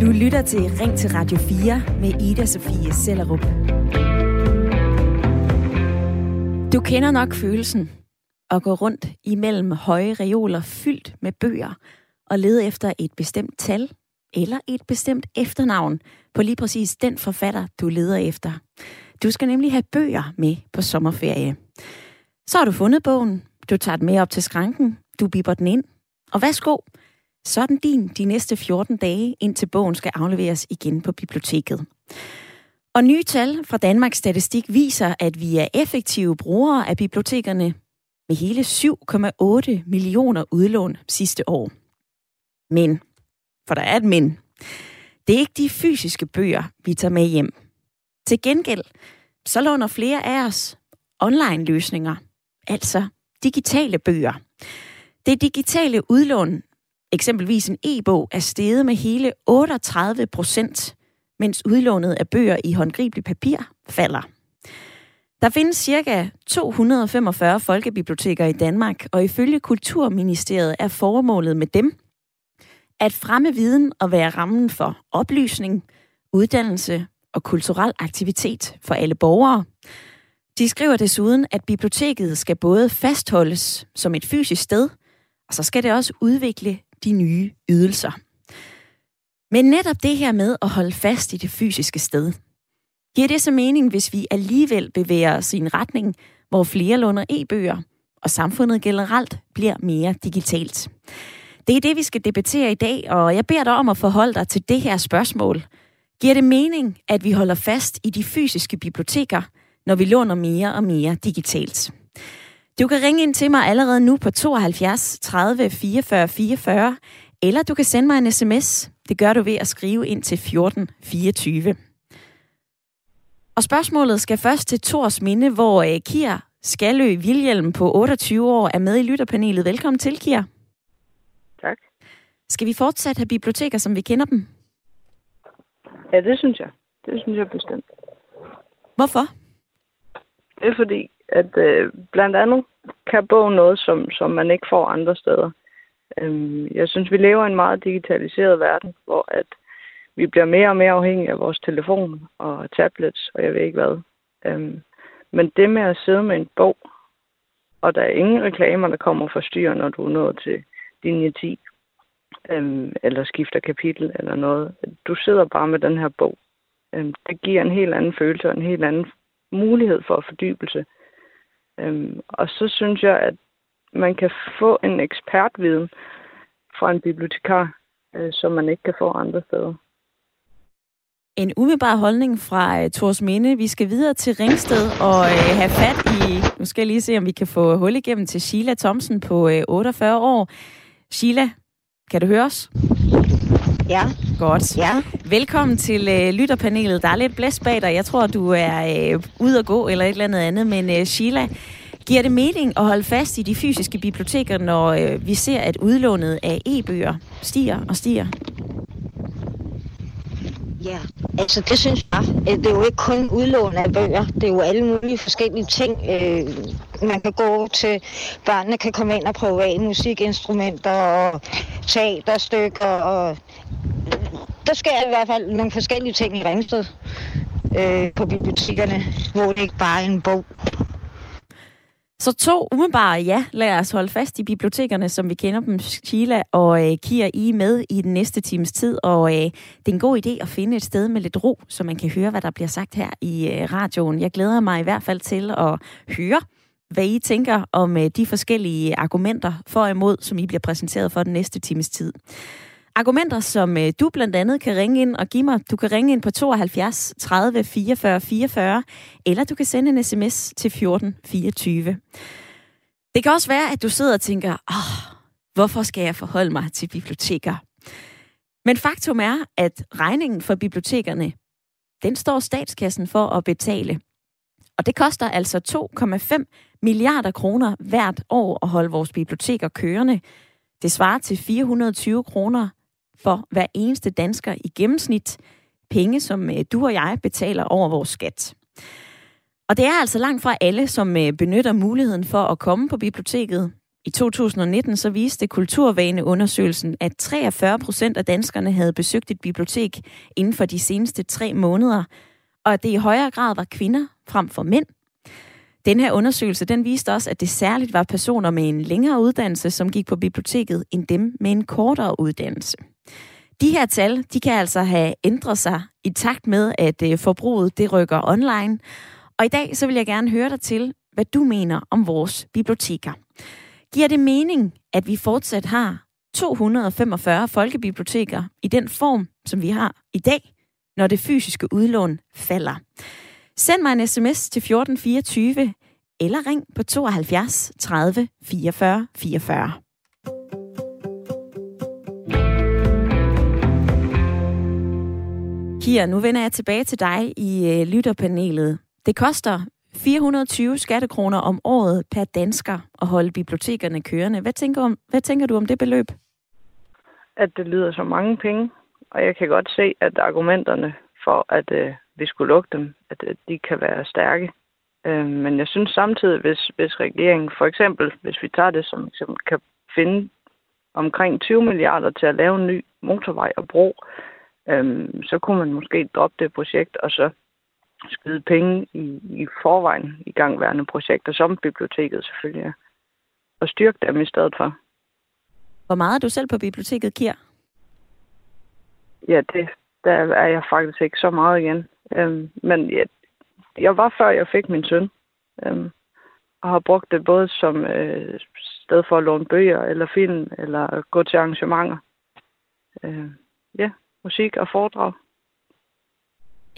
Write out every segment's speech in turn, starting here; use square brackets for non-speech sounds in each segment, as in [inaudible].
Du lytter til Ring til Radio 4 med Ida Sofie Sellerup. Du kender nok følelsen at gå rundt imellem høje reoler fyldt med bøger og lede efter et bestemt tal eller et bestemt efternavn på lige præcis den forfatter, du leder efter. Du skal nemlig have bøger med på sommerferie. Så har du fundet bogen, du tager den med op til skranken, du biber den ind, og værsgo, sådan din de næste 14 dage, indtil bogen skal afleveres igen på biblioteket. Og nye tal fra Danmarks Statistik viser, at vi er effektive brugere af bibliotekerne med hele 7,8 millioner udlån sidste år. Men, for der er et men, det er ikke de fysiske bøger, vi tager med hjem. Til gengæld, så låner flere af os online-løsninger, altså digitale bøger. Det digitale udlån, eksempelvis en e-bog, er steget med hele 38 procent, mens udlånet af bøger i håndgribelig papir falder. Der findes ca. 245 folkebiblioteker i Danmark, og ifølge Kulturministeriet er formålet med dem at fremme viden og være rammen for oplysning, uddannelse og kulturel aktivitet for alle borgere. De skriver desuden, at biblioteket skal både fastholdes som et fysisk sted, og så skal det også udvikle de nye ydelser. Men netop det her med at holde fast i det fysiske sted, giver det så mening, hvis vi alligevel bevæger os i en retning, hvor flere låner e-bøger, og samfundet generelt bliver mere digitalt. Det er det, vi skal debattere i dag, og jeg beder dig om at forholde dig til det her spørgsmål. Giver det mening, at vi holder fast i de fysiske biblioteker, når vi låner mere og mere digitalt? Du kan ringe ind til mig allerede nu på 72 30 44 44, eller du kan sende mig en sms. Det gør du ved at skrive ind til 14 24. Og spørgsmålet skal først til Tors Minde, hvor Kier Skalø Vilhjelm på 28 år er med i lytterpanelet. Velkommen til, Kier. Tak. Skal vi fortsat have biblioteker, som vi kender dem? Ja, det synes jeg. Det synes jeg bestemt. Hvorfor? Det er fordi, at øh, blandt andet kan bogen noget, som, som man ikke får andre steder. Øhm, jeg synes, vi lever i en meget digitaliseret verden, hvor at vi bliver mere og mere afhængige af vores telefon og tablets, og jeg ved ikke hvad. Øhm, men det med at sidde med en bog, og der er ingen reklamer, der kommer for styr, når du er nået til linje 10, øhm, eller skifter kapitel eller noget. Du sidder bare med den her bog. Øhm, det giver en helt anden følelse og en helt anden mulighed for fordybelse. Øhm, og så synes jeg, at man kan få en ekspertviden fra en bibliotekar, øh, som man ikke kan få andre steder. En umiddelbar holdning fra uh, Tors Minde. Vi skal videre til Ringsted og uh, have fat i... Nu skal jeg lige se, om vi kan få hul igennem til Sheila Thomsen på uh, 48 år. Sheila, kan du høre os? Ja. Godt. Ja. Velkommen til øh, lytterpanelet. Der er lidt blæst bag dig. Jeg tror, du er øh, ude at gå eller et eller andet andet. Men øh, Sheila, giver det mening at holde fast i de fysiske biblioteker, når øh, vi ser, at udlånet af e-bøger stiger og stiger? Ja, altså det synes jeg. Øh, Det er jo ikke kun udlån af bøger. Det er jo alle mulige forskellige ting. Øh, man kan gå til, børnene kan komme ind og prøve af musikinstrumenter og teaterstykker. Og der sker i hvert fald nogle forskellige ting i Ringsted øh, på bibliotekerne, hvor det ikke bare er en bog. Så to umiddelbare ja, lad os holde fast i bibliotekerne, som vi kender dem, Sheila og øh, Kia, I med i den næste times tid, og øh, det er en god idé at finde et sted med lidt ro, så man kan høre, hvad der bliver sagt her i øh, radioen. Jeg glæder mig i hvert fald til at høre, hvad I tænker om øh, de forskellige argumenter for og imod, som I bliver præsenteret for den næste times tid. Argumenter, som øh, du blandt andet kan ringe ind og give mig. Du kan ringe ind på 72 30 44 44, eller du kan sende en sms til 14 24. Det kan også være, at du sidder og tænker, oh, hvorfor skal jeg forholde mig til biblioteker? Men faktum er, at regningen for bibliotekerne, den står statskassen for at betale. Og det koster altså 2,5 milliarder kroner hvert år at holde vores biblioteker kørende. Det svarer til 420 kroner for hver eneste dansker i gennemsnit. Penge, som øh, du og jeg betaler over vores skat. Og det er altså langt fra alle, som øh, benytter muligheden for at komme på biblioteket. I 2019 så viste Kulturvaneundersøgelsen, at 43 procent af danskerne havde besøgt et bibliotek inden for de seneste tre måneder, og at det i højere grad var kvinder frem for mænd. Den her undersøgelse den viste også, at det særligt var personer med en længere uddannelse, som gik på biblioteket, end dem med en kortere uddannelse. De her tal, de kan altså have ændret sig i takt med, at øh, forbruget det rykker online. Og i dag så vil jeg gerne høre dig til, hvad du mener om vores biblioteker. Giver det mening, at vi fortsat har 245 folkebiblioteker i den form, som vi har i dag, når det fysiske udlån falder? Send mig en sms til 1424 eller ring på 72 30 44 44. Kira, nu vender jeg tilbage til dig i øh, lytterpanelet. Det koster 420 skattekroner om året per dansker at holde bibliotekerne kørende. Hvad tænker, om, hvad tænker du om det beløb? At det lyder så mange penge, og jeg kan godt se, at argumenterne for, at øh, vi skulle lukke dem, at øh, de kan være stærke. Øh, men jeg synes samtidig, hvis, hvis regeringen for eksempel, hvis vi tager det som eksempel, kan finde omkring 20 milliarder til at lave en ny motorvej og bro, øh, så kunne man måske droppe det projekt og så skyde penge i, i forvejen i gangværende projekter, som biblioteket selvfølgelig er, og styrke dem i stedet for. Hvor meget er du selv på biblioteket, Kier? Ja, det, der er jeg faktisk ikke så meget igen. Øhm, men jeg, jeg var før jeg fik min søn, øhm, og har brugt det både som øh, sted for at låne bøger, eller film, eller gå til arrangementer. Øh, ja, musik og foredrag.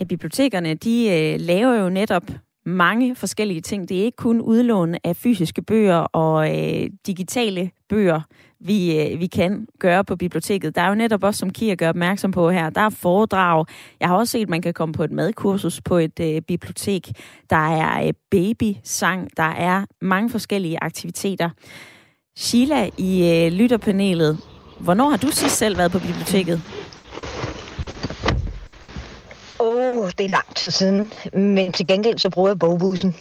Ja, bibliotekerne, de øh, laver jo netop mange forskellige ting. Det er ikke kun udlån af fysiske bøger og øh, digitale bøger, vi, øh, vi kan gøre på biblioteket. Der er jo netop også, som Kia gør opmærksom på her, der er foredrag. Jeg har også set, at man kan komme på et madkursus på et øh, bibliotek. Der er øh, babysang. Der er mange forskellige aktiviteter. Sheila i øh, lytterpanelet, hvornår har du sidst selv været på biblioteket? Åh, oh, det er lang tid siden. Men til gengæld så bruger jeg bogbussen.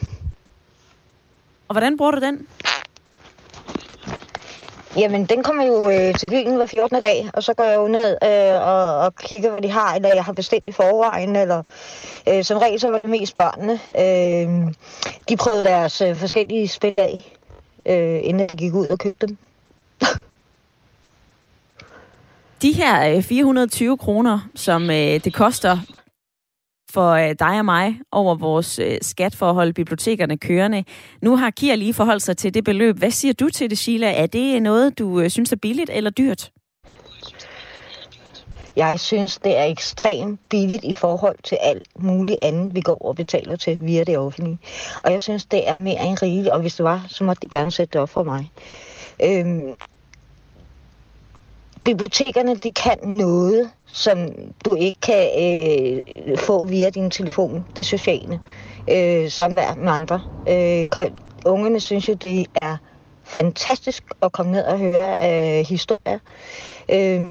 Og hvordan bruger du den? Jamen, den kommer jo øh, til byen hver 14. dag, og så går jeg ned øh, og, og kigger, hvad de har, eller jeg har bestilt i forvejen, eller øh, som regel så var det mest børnene. Øh, de prøvede deres øh, forskellige spil af, øh, inden jeg gik ud og købte dem. [laughs] De her øh, 420 kroner, som øh, det koster for øh, dig og mig over vores skatforhold, skat for at holde bibliotekerne kørende. Nu har Kia lige forholdt sig til det beløb. Hvad siger du til det, Sheila? Er det noget, du synes er billigt eller dyrt? Jeg synes, det er ekstremt billigt i forhold til alt muligt andet, vi går og betaler til via det offentlige. Og jeg synes, det er mere end rigeligt, og hvis det var, så måtte de gerne sætte det op for mig. Øhm, bibliotekerne, de kan noget, som du ikke kan øh, få via din telefon, det sociale, øh, samvær med andre. Øh, ungerne synes jo, det er fantastisk at komme ned og høre øh, historier. Øh,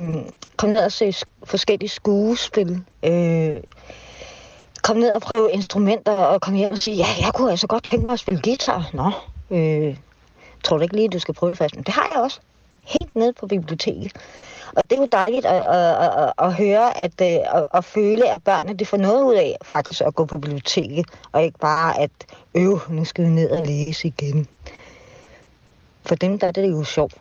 komme ned og se forskellige skuespil. Øh, komme ned og prøve instrumenter og komme hjem og sige, ja, jeg kunne altså godt tænke mig at spille guitar. Nå, øh, tror du ikke lige, du skal prøve det først? Men det har jeg også. Helt ned på biblioteket. Og det er jo dejligt at, at, at, at høre at, øh, at, at føle, at børnene det får noget ud af faktisk at gå på biblioteket, og ikke bare at øve, nu skal vi ned og læse igen. For dem der er det jo sjovt.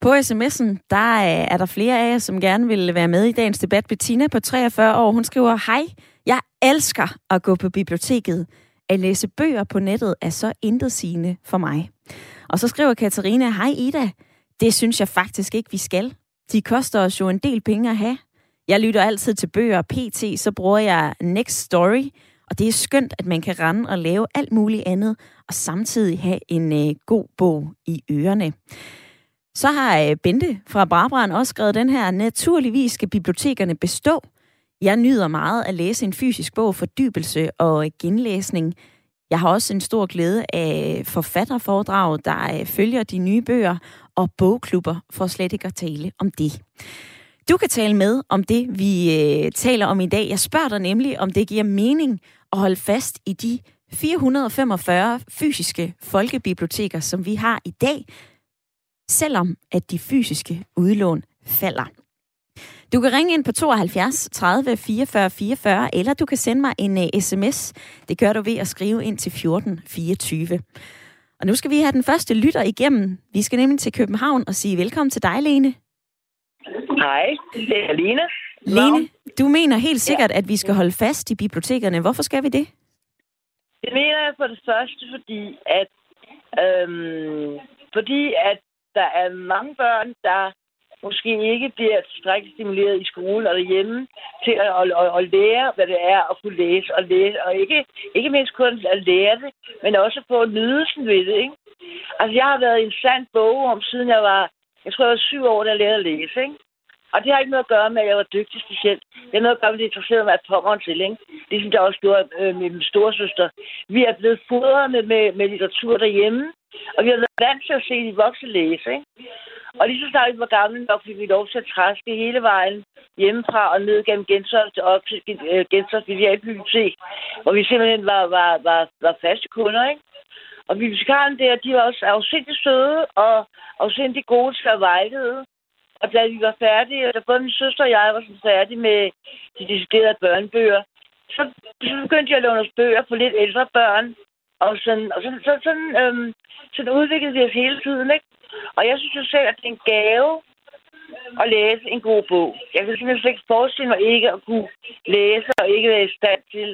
På sms'en, der øh, er der flere af jer, som gerne vil være med i dagens debat. Bettina på 43 år, hun skriver, Hej, jeg elsker at gå på biblioteket. At læse bøger på nettet er så intetsigende for mig. Og så skriver Katarina, Hej Ida, det synes jeg faktisk ikke, vi skal. De koster os jo en del penge at have. Jeg lytter altid til bøger PT, så bruger jeg Next Story, og det er skønt, at man kan rende og lave alt muligt andet, og samtidig have en øh, god bog i ørerne. Så har øh, Bente fra Brabrand også skrevet den her, naturligvis skal bibliotekerne bestå. Jeg nyder meget at læse en fysisk bog, fordybelse og genlæsning. Jeg har også en stor glæde af forfatterforedrag, der øh, følger de nye bøger, og bogklubber, for slet ikke at tale om det. Du kan tale med om det, vi øh, taler om i dag. Jeg spørger dig nemlig, om det giver mening at holde fast i de 445 fysiske folkebiblioteker, som vi har i dag, selvom at de fysiske udlån falder. Du kan ringe ind på 72 30 44 44, eller du kan sende mig en uh, øh, sms. Det gør du ved at skrive ind til 14 24. Og nu skal vi have den første lytter igennem. Vi skal nemlig til København og sige velkommen til dig, Lene. Hej, det er Lene. Lene, du mener helt sikkert, ja. at vi skal holde fast i bibliotekerne. Hvorfor skal vi det? Det mener jeg for det første, fordi at, øhm, fordi at der er mange børn, der måske ikke bliver tilstrækkeligt stimuleret i skolen eller derhjemme til at, at, at, at lære, hvad det er at kunne læse og læse. Og ikke, ikke mindst kun at lære det, men også få nydelsen ved det. Ikke? Altså, jeg har været i en sand bog om, siden jeg var, jeg tror, jeg var syv år, da jeg lærte at læse. Ikke? Og det har ikke noget at gøre med, at jeg var dygtig specielt. Det har noget at gøre med, at det interesserede mig at pommeren til, ikke? Ligesom der også gjorde øh, med min storesøster. Vi er blevet fodret med, med, med litteratur derhjemme, og vi har været vant til at se de voksne læse, ikke? Og lige så snart vi var gamle nok, fik vi lov til at træske hele vejen hjemmefra og ned gennem Gentofte op til øh, Gentofte bibliotek, hvor vi simpelthen var, var, var, var faste kunder, ikke? Og bibliotekaren der, de var også afsindig søde og afsindig gode til at vejlede. Og da vi var færdige, og da både min søster og jeg var så færdige med de deciderede børnebøger, så, så begyndte jeg at låne os bøger for lidt ældre børn. Og sådan, og sådan, så, sådan, øhm, sådan udviklede vi os hele tiden, ikke? Og jeg synes jo selv, at det er en gave at læse en god bog. Jeg kan simpelthen ikke forestille mig ikke at kunne læse og ikke være i stand til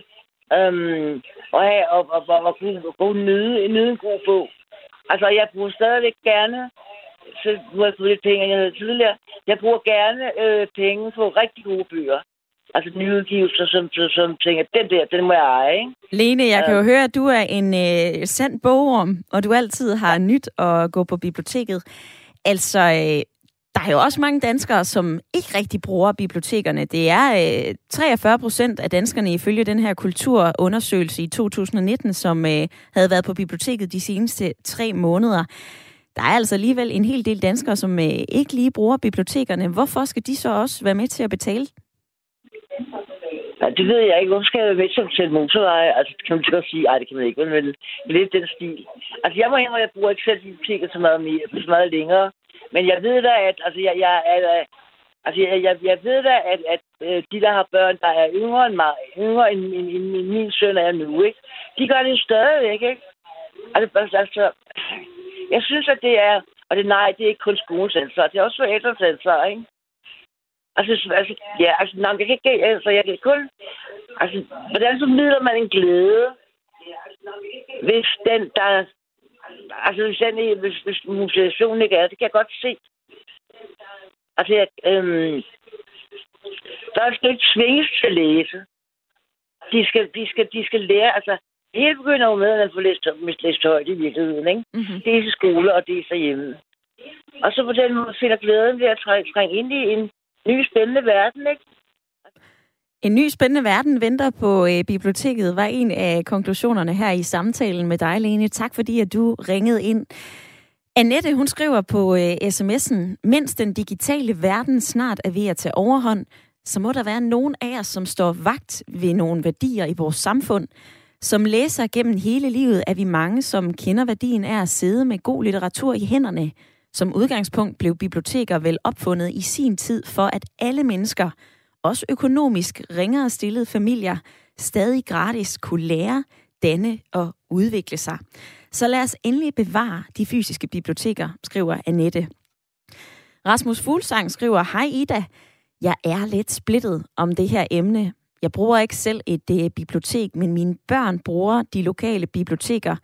øhm, at, have, og, og, og, og kunne, kunne nyde, nyde en god bog. Altså, jeg bruger stadigvæk gerne, så nu har jeg fået lidt penge, jeg havde tidligere, jeg bruger gerne øh, penge på rigtig gode bøger. Altså nyudgivelser, som, som, som tænker, den der, den må jeg eje, ikke? Lene, jeg kan jo høre, at du er en øh, sand bogorm, og du altid har nyt at gå på biblioteket. Altså, øh, der er jo også mange danskere, som ikke rigtig bruger bibliotekerne. Det er øh, 43 procent af danskerne ifølge den her kulturundersøgelse i 2019, som øh, havde været på biblioteket de seneste tre måneder. Der er altså alligevel en hel del danskere, som øh, ikke lige bruger bibliotekerne. Hvorfor skal de så også være med til at betale Ja, det ved jeg ikke. Hvorfor skal jeg være med til at betale motorveje? Altså, kan man godt sige, nej, det kan man ikke, men, men lidt den stil. Altså, jeg må indrømme, jeg bruger ikke selv biblioteket så meget, mere, så meget længere. Men jeg ved da, at altså, jeg, jeg, at, altså, jeg, jeg, jeg ved da, at, at øh, de, der har børn, der er yngre end mig, yngre end, end, end, end min søn er nu, ikke? De gør det stadigvæk, ikke? Altså, altså, altså jeg synes, at det er, og det nej, det er ikke kun skolens ansvar, det er også forældres ansvar, ikke? Altså, altså, ja, altså, nej, jeg kan ikke, altså, jeg kan kun, altså, hvordan så midler man en glæde, hvis den, der, altså, hvis, den, hvis, hvis motivationen ikke er, det kan jeg godt se. Altså, jeg, øhm, der er ikke svinges til at læse. De skal, de skal, de skal lære, altså, hele begynder jo med, at man får læst, læst højt i virkeligheden, ikke? Mm-hmm. Det er i skole, og det er så hjemme. Og så på den måde finder glæden ved at trænge ind i en ny spændende verden, ikke? En ny spændende verden venter på øh, biblioteket, var en af konklusionerne her i samtalen med dig, Lene. Tak fordi, at du ringede ind. Annette, hun skriver på øh, sms'en, mens den digitale verden snart er ved at tage overhånd, så må der være nogen af os, som står vagt ved nogle værdier i vores samfund. Som læser gennem hele livet er vi mange, som kender værdien af at sidde med god litteratur i hænderne – som udgangspunkt blev biblioteker vel opfundet i sin tid for, at alle mennesker, også økonomisk ringere stillede familier, stadig gratis kunne lære, danne og udvikle sig. Så lad os endelig bevare de fysiske biblioteker, skriver Annette. Rasmus Fuglsang skriver, Hej Ida, jeg er lidt splittet om det her emne. Jeg bruger ikke selv et uh, bibliotek, men mine børn bruger de lokale biblioteker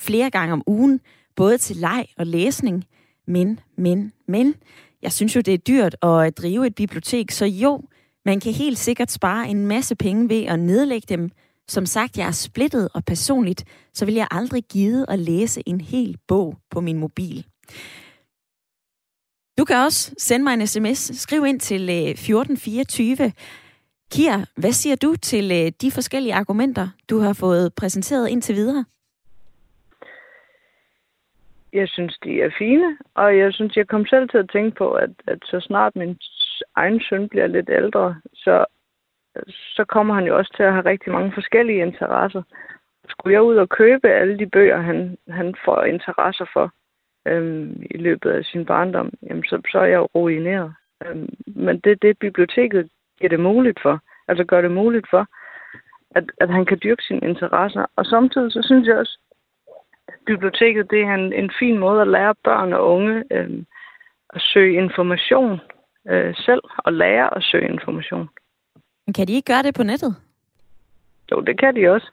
flere gange om ugen, både til leg og læsning. Men, men, men, jeg synes jo, det er dyrt at øh, drive et bibliotek, så jo, man kan helt sikkert spare en masse penge ved at nedlægge dem. Som sagt, jeg er splittet, og personligt, så vil jeg aldrig give at læse en hel bog på min mobil. Du kan også sende mig en sms. Skriv ind til 1424. Øh, Kia, hvad siger du til øh, de forskellige argumenter, du har fået præsenteret indtil videre? Jeg synes, de er fine, og jeg synes, jeg kom selv til at tænke på, at, at så snart min egen søn bliver lidt ældre, så, så kommer han jo også til at have rigtig mange forskellige interesser. skulle jeg ud og købe alle de bøger, han, han får interesser for øhm, i løbet af sin barndom, jamen så, så er jeg jo ruineret. Øhm, men det det, biblioteket giver det muligt for. Altså gør det muligt for, at, at han kan dyrke sine interesser. Og samtidig så synes jeg også, biblioteket det er en, en fin måde at lære børn og unge øhm, at søge information øh, selv og lære at søge information. Men kan de ikke gøre det på nettet? Jo, det kan de også.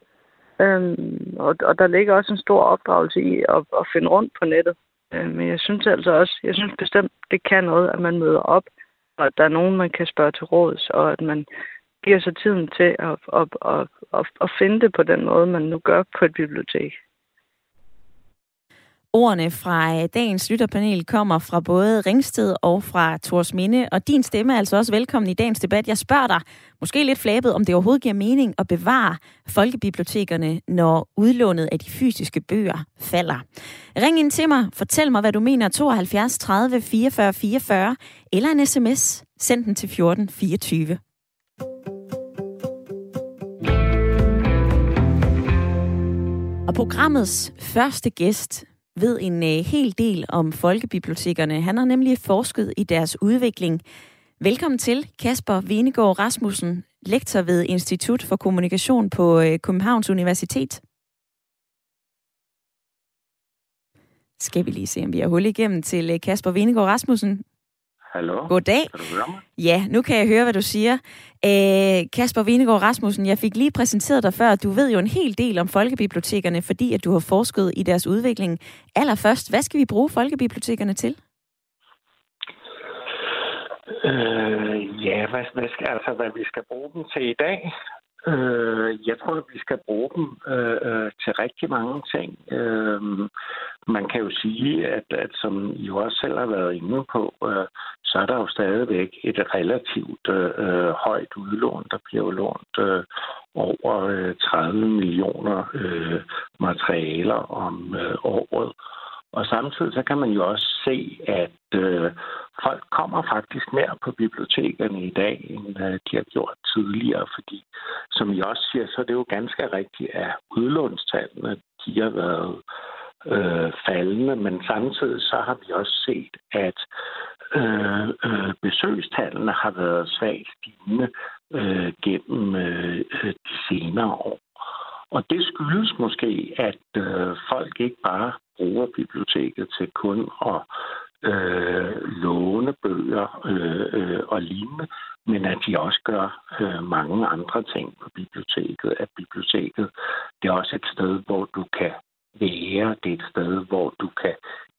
Øhm, og, og der ligger også en stor opdragelse i at, at finde rundt på nettet. Øhm, men jeg synes altså også, jeg synes bestemt, det kan noget, at man møder op, og at der er nogen, man kan spørge til råds, og at man giver sig tiden til at, at, at, at, at finde det på den måde, man nu gør på et bibliotek. Ordene fra øh, dagens lytterpanel kommer fra både Ringsted og fra Tors Minde, og din stemme er altså også velkommen i dagens debat. Jeg spørger dig, måske lidt flabet, om det overhovedet giver mening at bevare folkebibliotekerne, når udlånet af de fysiske bøger falder. Ring ind til mig, fortæl mig, hvad du mener 72 30 44 44, eller en sms. Send den til 14 24. Og programmets første gæst ved en øh, hel del om folkebibliotekerne. Han har nemlig forsket i deres udvikling. Velkommen til, Kasper Venegård Rasmussen, lektor ved Institut for Kommunikation på øh, Københavns Universitet. Skal vi lige se, om vi har hul igennem til øh, Kasper Venegård Rasmussen. Hallo? Goddag. Kan du høre mig? Ja, nu kan jeg høre, hvad du siger. Æh, Kasper Venegård Rasmussen, jeg fik lige præsenteret dig før. Du ved jo en hel del om folkebibliotekerne, fordi at du har forsket i deres udvikling. Allerførst, hvad skal vi bruge folkebibliotekerne til? Øh, ja, hvad, hvad skal, altså, hvad vi skal bruge dem til i dag? Øh, jeg tror, at vi skal bruge dem øh, øh, til rigtig mange ting. Øh, man kan jo sige, at, at som I også selv har været inde på, øh, så er der jo stadigvæk et relativt øh, højt udlån. Der bliver jo lånt øh, over øh, 30 millioner øh, materialer om øh, året. Og samtidig så kan man jo også se, at øh, folk kommer faktisk mere på bibliotekerne i dag, end øh, de har gjort tidligere, fordi som I også siger, så er det jo ganske rigtigt, at udlånstallene de har været øh, faldende, men samtidig så har vi også set, at øh, øh, besøgstallene har været svagt stigende øh, gennem øh, de senere år. Og det skyldes måske, at øh, folk ikke bare bruger biblioteket til kun at øh, låne bøger øh, øh, og lignende, men at de også gør øh, mange andre ting på biblioteket. At biblioteket det er også et sted, hvor du kan være. Det er et sted, hvor du kan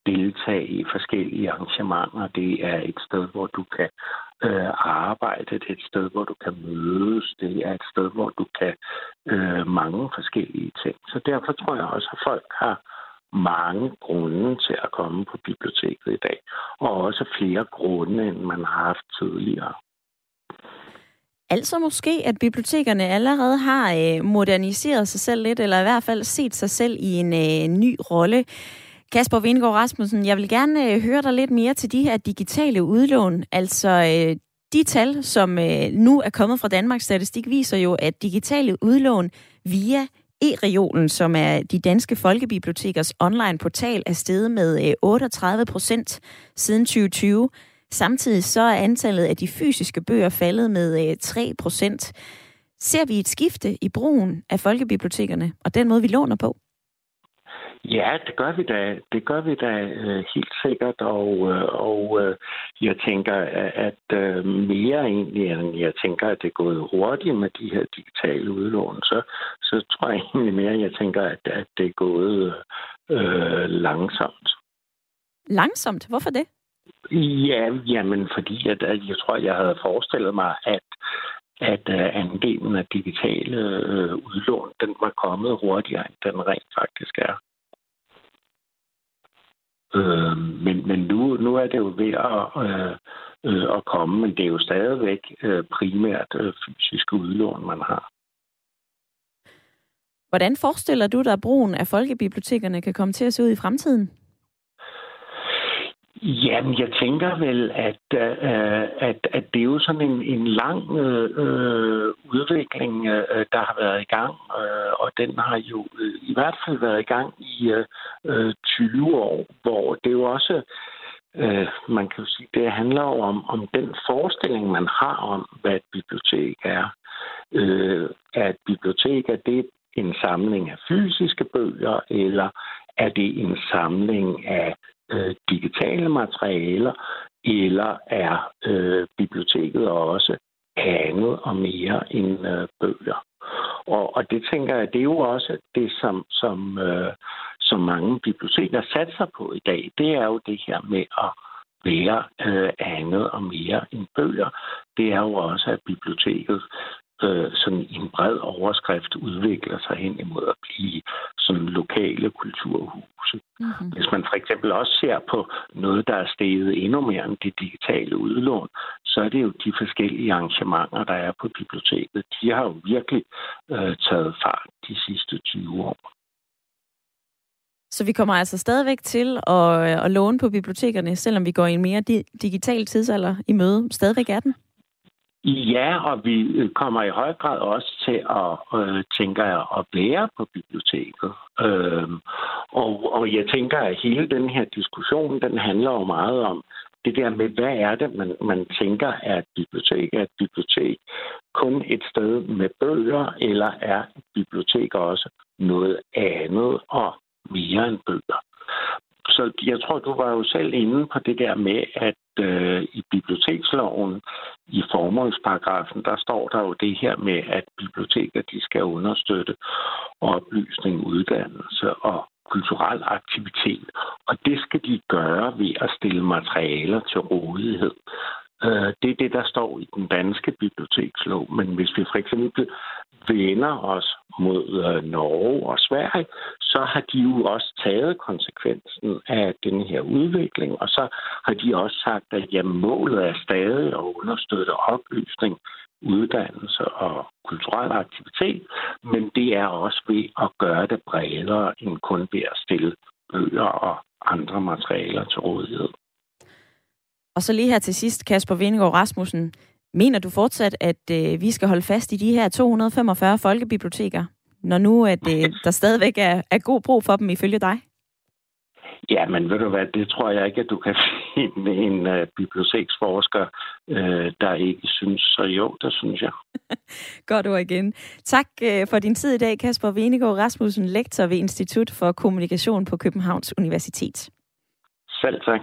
deltage i forskellige arrangementer. Det er et sted, hvor du kan øh, arbejde. Det er et sted, hvor du kan mødes. Det er et sted, hvor du kan øh, mange forskellige ting. Så derfor tror jeg også, at folk har mange grunde til at komme på biblioteket i dag. Og også flere grunde, end man har haft tidligere. Altså måske, at bibliotekerne allerede har øh, moderniseret sig selv lidt, eller i hvert fald set sig selv i en øh, ny rolle. Kasper Vingård Rasmussen, jeg vil gerne øh, høre dig lidt mere til de her digitale udlån. Altså øh, de tal, som øh, nu er kommet fra Danmarks Statistik, viser jo, at digitale udlån via E-regionen, som er de danske folkebibliotekers online portal, er steget med øh, 38 procent siden 2020. Samtidig så er antallet af de fysiske bøger faldet med øh, 3 procent. Ser vi et skifte i brugen af folkebibliotekerne og den måde, vi låner på? Ja, det gør vi da. Det gør vi da øh, helt sikkert, og, øh, og øh, jeg tænker, at øh, mere egentlig, end jeg tænker, at det er gået hurtigt med de her digitale udlån, så, så tror jeg egentlig mere, at jeg tænker, at, at det er gået øh, langsomt. Langsomt? Hvorfor det? Ja, jamen fordi at, at jeg tror, jeg havde forestillet mig, at at uh, andelen af digitale uh, udlån, den var kommet hurtigere, end den rent faktisk er. Øh, men men nu, nu er det jo ved at, øh, øh, at komme, men det er jo stadigvæk øh, primært øh, fysiske udlån, man har. Hvordan forestiller du dig, at brugen af folkebibliotekerne kan komme til at se ud i fremtiden? Jamen, jeg tænker vel, at, øh, at, at det er jo sådan en, en lang øh, udvikling, øh, der har været i gang, øh, og den har jo øh, i hvert fald været i gang i øh, øh 20 år, hvor det jo også, øh, man kan jo sige, det handler jo om, om den forestilling, man har om, hvad et bibliotek er. Øh, at bibliotek er det en samling af fysiske bøger, eller er det en samling af øh, digitale materialer, eller er øh, biblioteket også andet og mere end øh, bøger? Og, og det tænker jeg, det er jo også det, som, som, øh, som mange biblioteker satser på i dag. Det er jo det her med at være øh, andet og mere end bøger. Det er jo også, at biblioteket øh, sådan en bred overskrift udvikler sig hen imod at blive sådan lokale kulturhuse. Mm-hmm. Hvis man for eksempel også ser på noget, der er steget endnu mere end det digitale udlån, så er det jo de forskellige arrangementer, der er på biblioteket. De har jo virkelig øh, taget fart de sidste 20 år. Så vi kommer altså stadigvæk til at, øh, at låne på bibliotekerne, selvom vi går i en mere di- digital tidsalder i møde. Stadigvæk er den? Ja, og vi øh, kommer i høj grad også til at, øh, tænker jeg, at være på biblioteket. Øhm, og, og jeg tænker, at hele den her diskussion, den handler jo meget om det der med, hvad er det, man, man tænker er et bibliotek? Er et bibliotek kun et sted med bøger, eller er et bibliotek også noget andet og mere end bøger? Så jeg tror, du var jo selv inde på det der med, at øh, i biblioteksloven, i formålsparagrafen, der står der jo det her med, at biblioteker de skal understøtte oplysning, uddannelse og kulturel aktivitet. Og det skal de gøre ved at stille materialer til rådighed. Øh, det er det, der står i den danske bibliotekslov. Men hvis vi for eksempel vender os mod øh, Norge og Sverige, så har de jo også taget konsekvensen af den her udvikling, og så har de også sagt, at jamen, målet er stadig at understøtte oplysning, uddannelse og kulturel aktivitet, men det er også ved at gøre det bredere end kun ved at stille bøger og andre materialer til rådighed. Og så lige her til sidst, Kasper Vindgaard Rasmussen. Mener du fortsat, at øh, vi skal holde fast i de her 245 folkebiblioteker, når nu at øh, [laughs] der stadigvæk er, er god brug for dem ifølge dig? Ja, men ved du hvad, det tror jeg ikke, at du kan [laughs] finde en uh, biblioteksforsker, uh, der ikke synes. Så jo, det synes jeg. [laughs] Godt ord igen. Tak uh, for din tid i dag, Kasper Venegård Rasmussen, lektor ved Institut for Kommunikation på Københavns Universitet. Selv tak.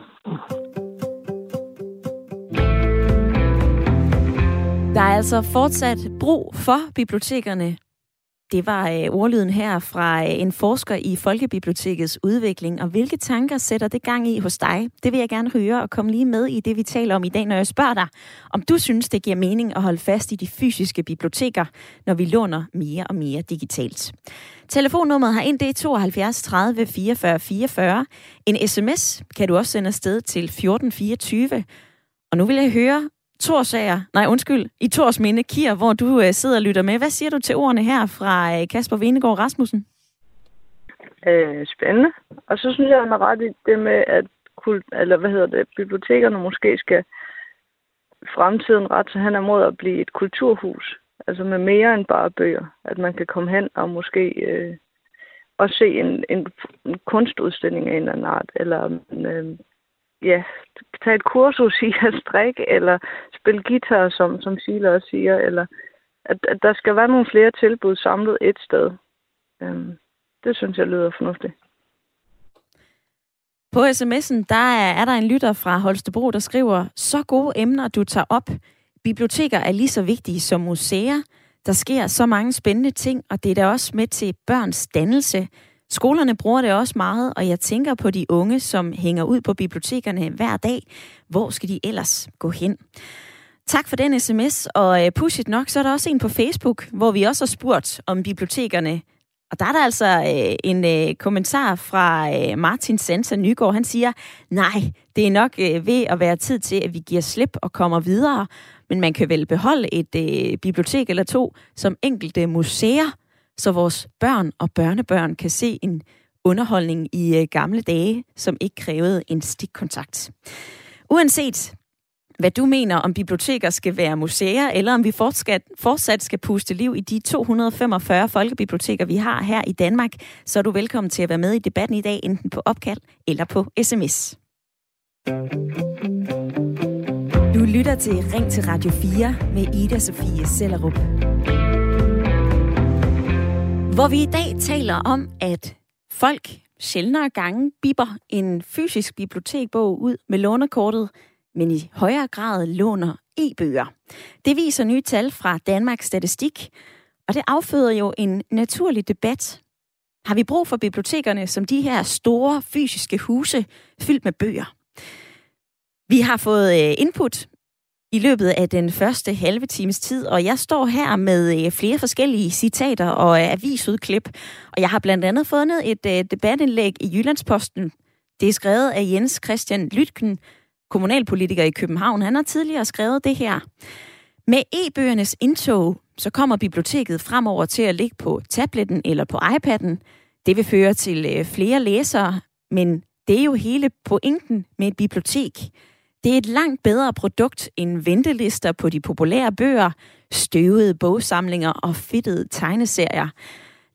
Der er altså fortsat brug for bibliotekerne. Det var øh, ordlyden her fra øh, en forsker i Folkebibliotekets udvikling. Og hvilke tanker sætter det gang i hos dig? Det vil jeg gerne høre og komme lige med i det, vi taler om i dag, når jeg spørger dig, om du synes, det giver mening at holde fast i de fysiske biblioteker, når vi låner mere og mere digitalt. Telefonnummeret har ind, det er 72 30 44 44. En sms kan du også sende afsted til 1424. Og nu vil jeg høre, Torsager, nej undskyld, i Tors Minde, Kier, hvor du øh, sidder og lytter med. Hvad siger du til ordene her fra øh, Kasper Venegård Rasmussen? Øh, spændende. Og så synes jeg, han er ret i det med, at kult, eller hvad hedder det, bibliotekerne måske skal fremtiden ret så han er mod at blive et kulturhus. Altså med mere end bare bøger. At man kan komme hen og måske øh, også se en, en, en kunstudstilling af en eller anden art, eller øh, ja, tage et kursus i at strikke, eller spille guitar, som, som Sila også siger, eller at, at der skal være nogle flere tilbud samlet et sted. Øhm, det synes jeg lyder fornuftigt. På sms'en, der er, er der en lytter fra Holstebro, der skriver, så gode emner, du tager op. Biblioteker er lige så vigtige som museer. Der sker så mange spændende ting, og det er da også med til børns dannelse. Skolerne bruger det også meget, og jeg tænker på de unge, som hænger ud på bibliotekerne hver dag. Hvor skal de ellers gå hen? Tak for den sms, og øh, push it nok, så er der også en på Facebook, hvor vi også har spurgt om bibliotekerne. Og der er der altså øh, en øh, kommentar fra øh, Martin Sansa Nygaard. Han siger, nej, det er nok øh, ved at være tid til, at vi giver slip og kommer videre. Men man kan vel beholde et øh, bibliotek eller to som enkelte museer, så vores børn og børnebørn kan se en underholdning i øh, gamle dage, som ikke krævede en stikkontakt. Uanset hvad du mener, om biblioteker skal være museer, eller om vi fortsat, fortsat skal puste liv i de 245 folkebiblioteker, vi har her i Danmark, så er du velkommen til at være med i debatten i dag, enten på opkald eller på sms. Du lytter til Ring til Radio 4 med Ida Sofie Sellerup. Hvor vi i dag taler om, at folk sjældnere gange biber en fysisk bibliotekbog ud med lånekortet, men i højere grad låner e-bøger. Det viser nye tal fra Danmarks Statistik, og det afføder jo en naturlig debat. Har vi brug for bibliotekerne som de her store fysiske huse fyldt med bøger? Vi har fået øh, input i løbet af den første halve times tid, og jeg står her med øh, flere forskellige citater og øh, avisudklip, og jeg har blandt andet fundet et øh, debatindlæg i Jyllandsposten. Det er skrevet af Jens Christian Lytken, kommunalpolitiker i København. Han har tidligere skrevet det her. Med e-bøgernes indtog, så kommer biblioteket fremover til at ligge på tabletten eller på iPad'en. Det vil føre til flere læsere, men det er jo hele pointen med et bibliotek. Det er et langt bedre produkt end ventelister på de populære bøger, støvede bogsamlinger og fedtede tegneserier.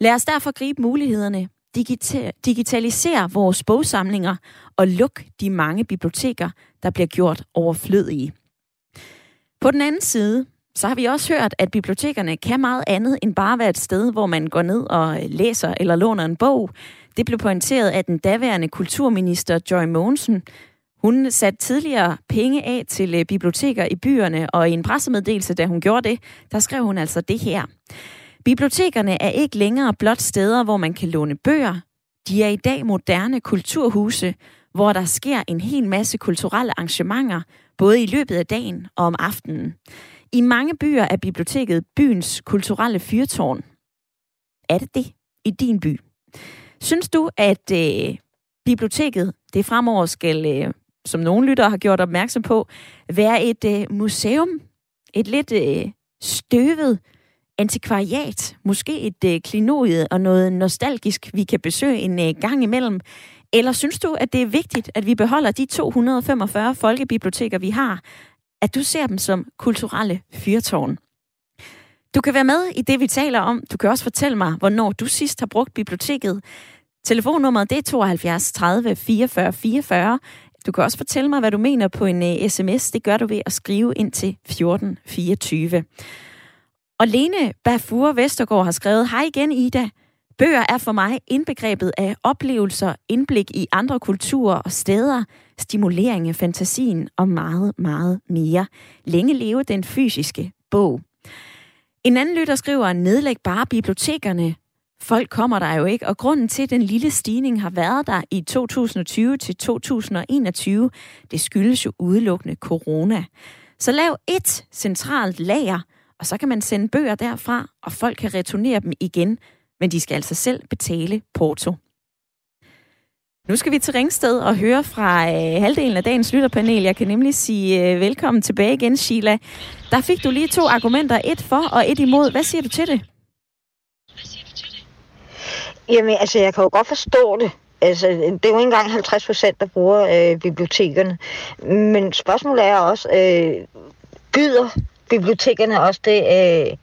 Lad os derfor gribe mulighederne, digita- digitalisere vores bogsamlinger og luk de mange biblioteker, der bliver gjort overflødige. På den anden side, så har vi også hørt, at bibliotekerne kan meget andet end bare være et sted, hvor man går ned og læser eller låner en bog. Det blev pointeret af den daværende kulturminister Joy Mogensen, hun satte tidligere penge af til øh, biblioteker i byerne, og i en pressemeddelelse, da hun gjorde det, der skrev hun altså det her. Bibliotekerne er ikke længere blot steder, hvor man kan låne bøger. De er i dag moderne kulturhuse, hvor der sker en hel masse kulturelle arrangementer, både i løbet af dagen og om aftenen. I mange byer er biblioteket byens kulturelle fyrtårn. Er det det i din by? Synes du, at øh, biblioteket det fremover skal øh, som nogle lyttere har gjort opmærksom på, være et øh, museum. Et lidt øh, støvet antikvariat. Måske et øh, klinodie og noget nostalgisk, vi kan besøge en øh, gang imellem. Eller synes du, at det er vigtigt, at vi beholder de 245 folkebiblioteker, vi har? At du ser dem som kulturelle fyrtårn? Du kan være med i det, vi taler om. Du kan også fortælle mig, hvornår du sidst har brugt biblioteket. Telefonnummeret det er 72 30 44 44, du kan også fortælle mig, hvad du mener på en øh, uh, sms. Det gør du ved at skrive ind til 1424. Og Lene Bafur Vestergaard har skrevet, Hej igen Ida. Bøger er for mig indbegrebet af oplevelser, indblik i andre kulturer og steder, stimulering af fantasien og meget, meget mere. Længe leve den fysiske bog. En anden lytter skriver, nedlæg bare bibliotekerne. Folk kommer der jo ikke, og grunden til, at den lille stigning har været der i 2020 til 2021, det skyldes jo udelukkende corona. Så lav et centralt lager, og så kan man sende bøger derfra, og folk kan returnere dem igen, men de skal altså selv betale porto. Nu skal vi til Ringsted og høre fra øh, halvdelen af dagens lytterpanel. Jeg kan nemlig sige øh, velkommen tilbage igen, Sheila. Der fik du lige to argumenter, et for og et imod. Hvad siger du til det? Jamen, altså, jeg kan jo godt forstå det. Altså, det er jo ikke engang 50 procent, der bruger øh, bibliotekerne. Men spørgsmålet er også, øh, byder bibliotekerne også det, øh,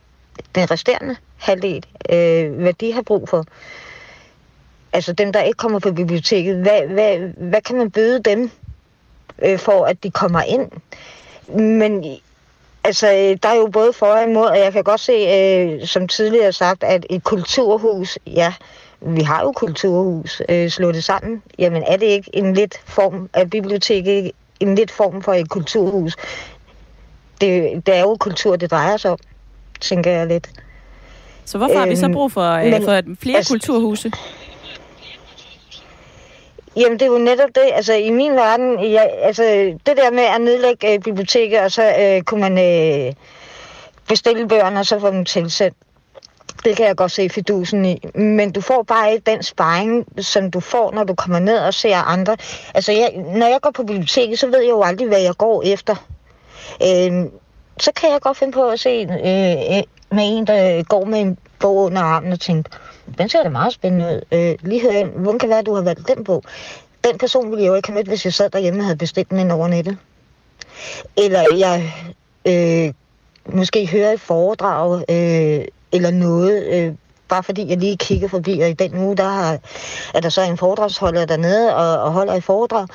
den resterende halvdel, øh, hvad de har brug for? Altså dem, der ikke kommer på biblioteket, hvad, hvad, hvad kan man byde dem øh, for, at de kommer ind? Men altså, der er jo både for og imod, og jeg kan godt se, øh, som tidligere sagt, at et kulturhus, ja, vi har jo kulturhus øh, slået det sammen. Jamen er det ikke en lidt form af biblioteket, en lidt form for et kulturhus? Det, det er jo kultur, det drejer sig om, tænker jeg lidt. Så hvorfor øhm, har vi så øhm, brug for, øh, men, for flere altså, kulturhuse? Jamen, det er jo netop det. Altså, i min verden, jeg, altså, det der med at nedlægge øh, biblioteket, og så øh, kunne man øh, bestille bøgerne, og så få dem tilsendt. Det kan jeg godt se fidusen i. Men du får bare ikke den sparring, som du får, når du kommer ned og ser andre. Altså, jeg, når jeg går på biblioteket, så ved jeg jo aldrig, hvad jeg går efter. Øh, så kan jeg godt finde på at se øh, øh, med en, der går med en bog under armen og tænke, den ser da meget spændende ud. Øh, lige her, hvordan kan være, at du har valgt den bog? Den person ville jeg jo ikke have mødt, hvis jeg sad derhjemme og havde bestilt den over nettet. eller jeg øh, måske hører et foredrag øh, eller noget, øh, bare fordi jeg lige kigger forbi, og i den uge, der har, er der så en foredragsholder dernede og, og holder et foredrag.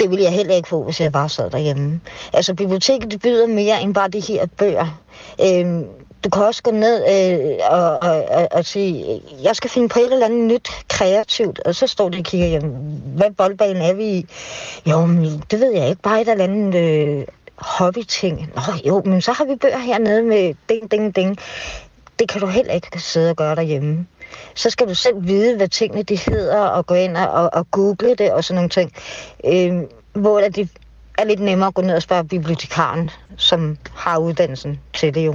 Det ville jeg heller ikke få, hvis jeg bare sad derhjemme. Altså, biblioteket byder mere end bare de her bøger. Øh, du kan også gå ned øh, og, og, og, og sige, jeg skal finde på et eller andet nyt kreativt, og så står det og kigger, jamen, hvad boldbane er vi i? Jo, men det ved jeg ikke, bare et eller andet øh, hobbyting. Nå jo, men så har vi bøger hernede med ding, ding, ding. Det kan du heller ikke sidde og gøre derhjemme. Så skal du selv vide, hvad tingene de hedder, og gå ind og, og google det og sådan nogle ting. Øh, hvor det er lidt nemmere at gå ned og spørge bibliotekaren, som har uddannelsen til det jo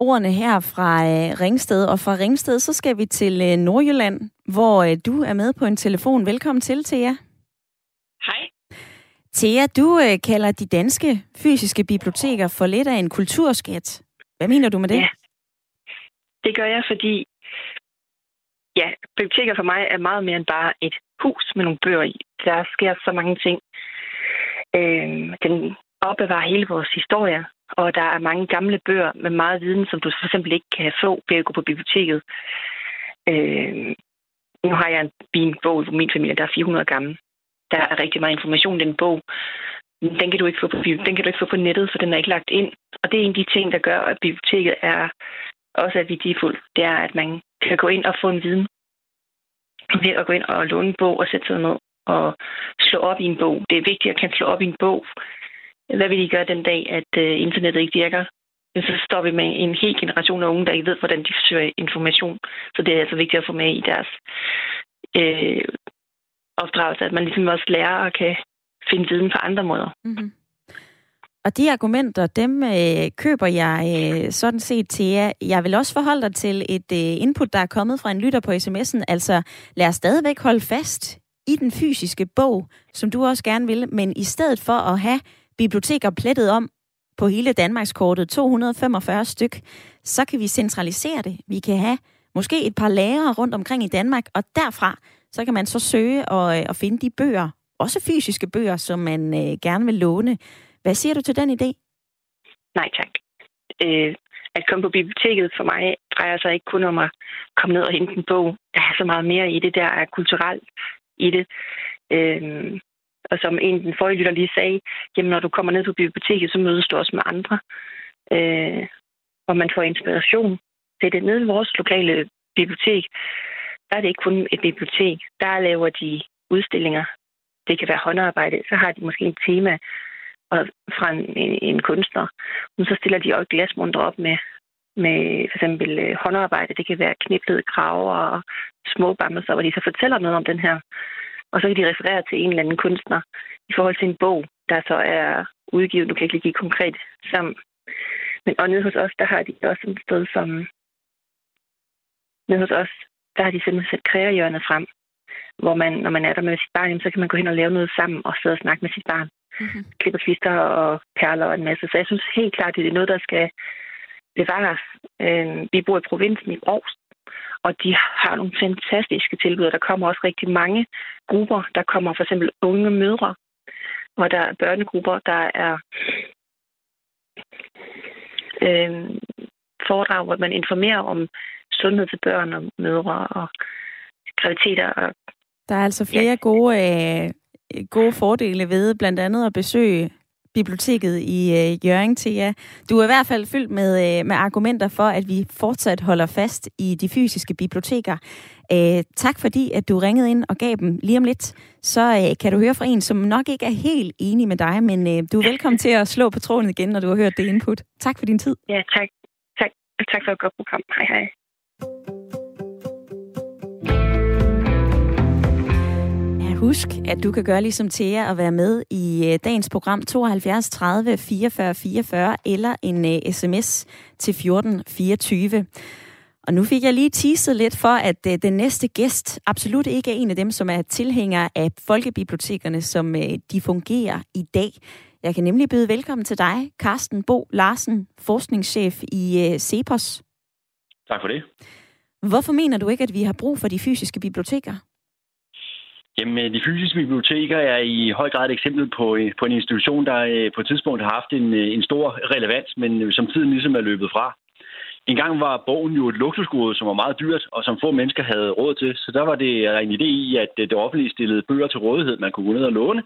ordene her fra øh, Ringsted. Og fra Ringsted, så skal vi til øh, Nordjylland, hvor øh, du er med på en telefon. Velkommen til, Thea. Hej. Thea, du kalder de danske fysiske biblioteker for lidt af en kulturskat. Hvad mener du med det? Ja, det gør jeg, fordi ja, biblioteker for mig er meget mere end bare et hus med nogle bøger i. Der sker så mange ting. Øh, den opbevarer hele vores historie, og der er mange gamle bøger med meget viden, som du for eksempel ikke kan få ved at gå på biblioteket. Øh, nu har jeg en fin bog i min familie, der er 400 gammel. Der er rigtig meget information i den bog. Den kan, du ikke få på, den kan du ikke få på nettet, for den er ikke lagt ind. Og det er en af de ting, der gør, at biblioteket er også er værdifuldt. Det er, at man kan gå ind og få en viden ved at gå ind og låne en bog og sætte sig ned og slå op i en bog. Det er vigtigt at kan slå op i en bog, hvad vil I gøre den dag, at øh, internettet ikke virker? Så står vi med en hel generation af unge, der ikke ved, hvordan de søger information. Så det er altså vigtigt at få med i deres øh, opdragelse, at man ligesom også lærer og kan finde viden på andre måder. Mm-hmm. Og de argumenter, dem øh, køber jeg øh, sådan set til jer. Jeg vil også forholde dig til et øh, input, der er kommet fra en lytter på sms'en. Altså, lad os stadigvæk holde fast i den fysiske bog, som du også gerne vil, men i stedet for at have biblioteker plettet om på hele Danmarkskortet, 245 styk, så kan vi centralisere det. Vi kan have måske et par lærere rundt omkring i Danmark, og derfra så kan man så søge og, øh, og finde de bøger, også fysiske bøger, som man øh, gerne vil låne. Hvad siger du til den idé? Nej tak. Øh, at komme på biblioteket for mig drejer sig ikke kun om at komme ned og hente en bog. Der er så meget mere i det, der er kulturelt i det. Øh, og som en den forrige lytter lige sagde, jamen når du kommer ned på biblioteket, så mødes du også med andre. Øh, og man får inspiration. Det er det nede i vores lokale bibliotek. Der er det ikke kun et bibliotek. Der laver de udstillinger. Det kan være håndarbejde. Så har de måske et tema og fra en, en, en kunstner. Men så stiller de også glasmunter op med, med for eksempel øh, håndarbejde. Det kan være kniblede kraver og små bamser, hvor de så fortæller noget om den her og så kan de referere til en eller anden kunstner i forhold til en bog, der så er udgivet. Nu kan jeg ikke lige give konkret sammen. Men og nede hos os, der har de også et sted som... Nede hos os, der har de simpelthen sat kreahjørnet frem, hvor man, når man er der med sit barn, så kan man gå hen og lave noget sammen og sidde og snakke med sit barn. Mm-hmm. Klipper twister og perler og en masse. Så jeg synes helt klart, det er noget, der skal bevares. Øh, vi bor i provinsen i Aarhus, og de har nogle fantastiske tilbud. Der kommer også rigtig mange grupper. Der kommer for eksempel unge mødre, og der er børnegrupper, der er øh, foredrag, hvor man informerer om sundhed til børn og mødre og graviditeter. Og, der er altså flere ja. gode, øh, gode fordele ved blandt andet at besøge biblioteket i øh, Jørgen til jer. Du er i hvert fald fyldt med, øh, med argumenter for, at vi fortsat holder fast i de fysiske biblioteker. Øh, tak fordi, at du ringede ind og gav dem lige om lidt. Så øh, kan du høre fra en, som nok ikke er helt enig med dig, men øh, du er velkommen til at slå på tråden igen, når du har hørt det input. Tak for din tid. Ja, tak. Tak, tak for et godt program. Hej hej. Husk, at du kan gøre ligesom Thea og være med i øh, dagens program 72 30 44 44 eller en uh, øh, sms til 14 24. Og nu fik jeg lige teaset lidt for, at uh, den næste gæst absolut ikke er en af dem, som er tilhængere af folkebibliotekerne, som uh, de fungerer i dag. Jeg kan nemlig byde velkommen til dig, Carsten Bo Larsen, forskningschef i CEPOS. Tak for det. Hvorfor mener du ikke, at vi har brug for de fysiske biblioteker? Jamen, øh, de fysiske biblioteker er i høj grad et eksempel på, øh, på en institution, der øh, på et tidspunkt har haft en, en stor relevans, men som tiden ligesom er løbet fra. En gang var bogen jo et luksusgode, som var meget dyrt, og som få mennesker havde råd til. Så der var det en idé i, at det offentlige stillede bøger til rådighed, man kunne gå ned og låne,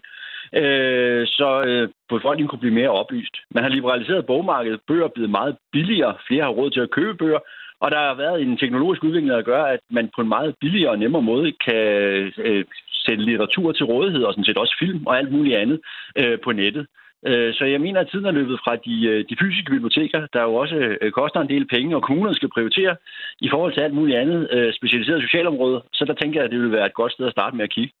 øh, så øh, befolkningen kunne blive mere oplyst. Man har liberaliseret bogmarkedet. Bøger er blevet meget billigere. Flere har råd til at købe bøger. Og der har været en teknologisk udvikling, der gør, at man på en meget billigere og nemmere måde kan øh, sætte litteratur til rådighed, og sådan set også film og alt muligt andet øh, på nettet. Øh, så jeg mener, at tiden er løbet fra de, øh, de fysiske biblioteker, der jo også øh, koster en del penge, og kommunerne skal prioritere i forhold til alt muligt andet øh, specialiseret socialområde. Så der tænker jeg, at det vil være et godt sted at starte med at kigge.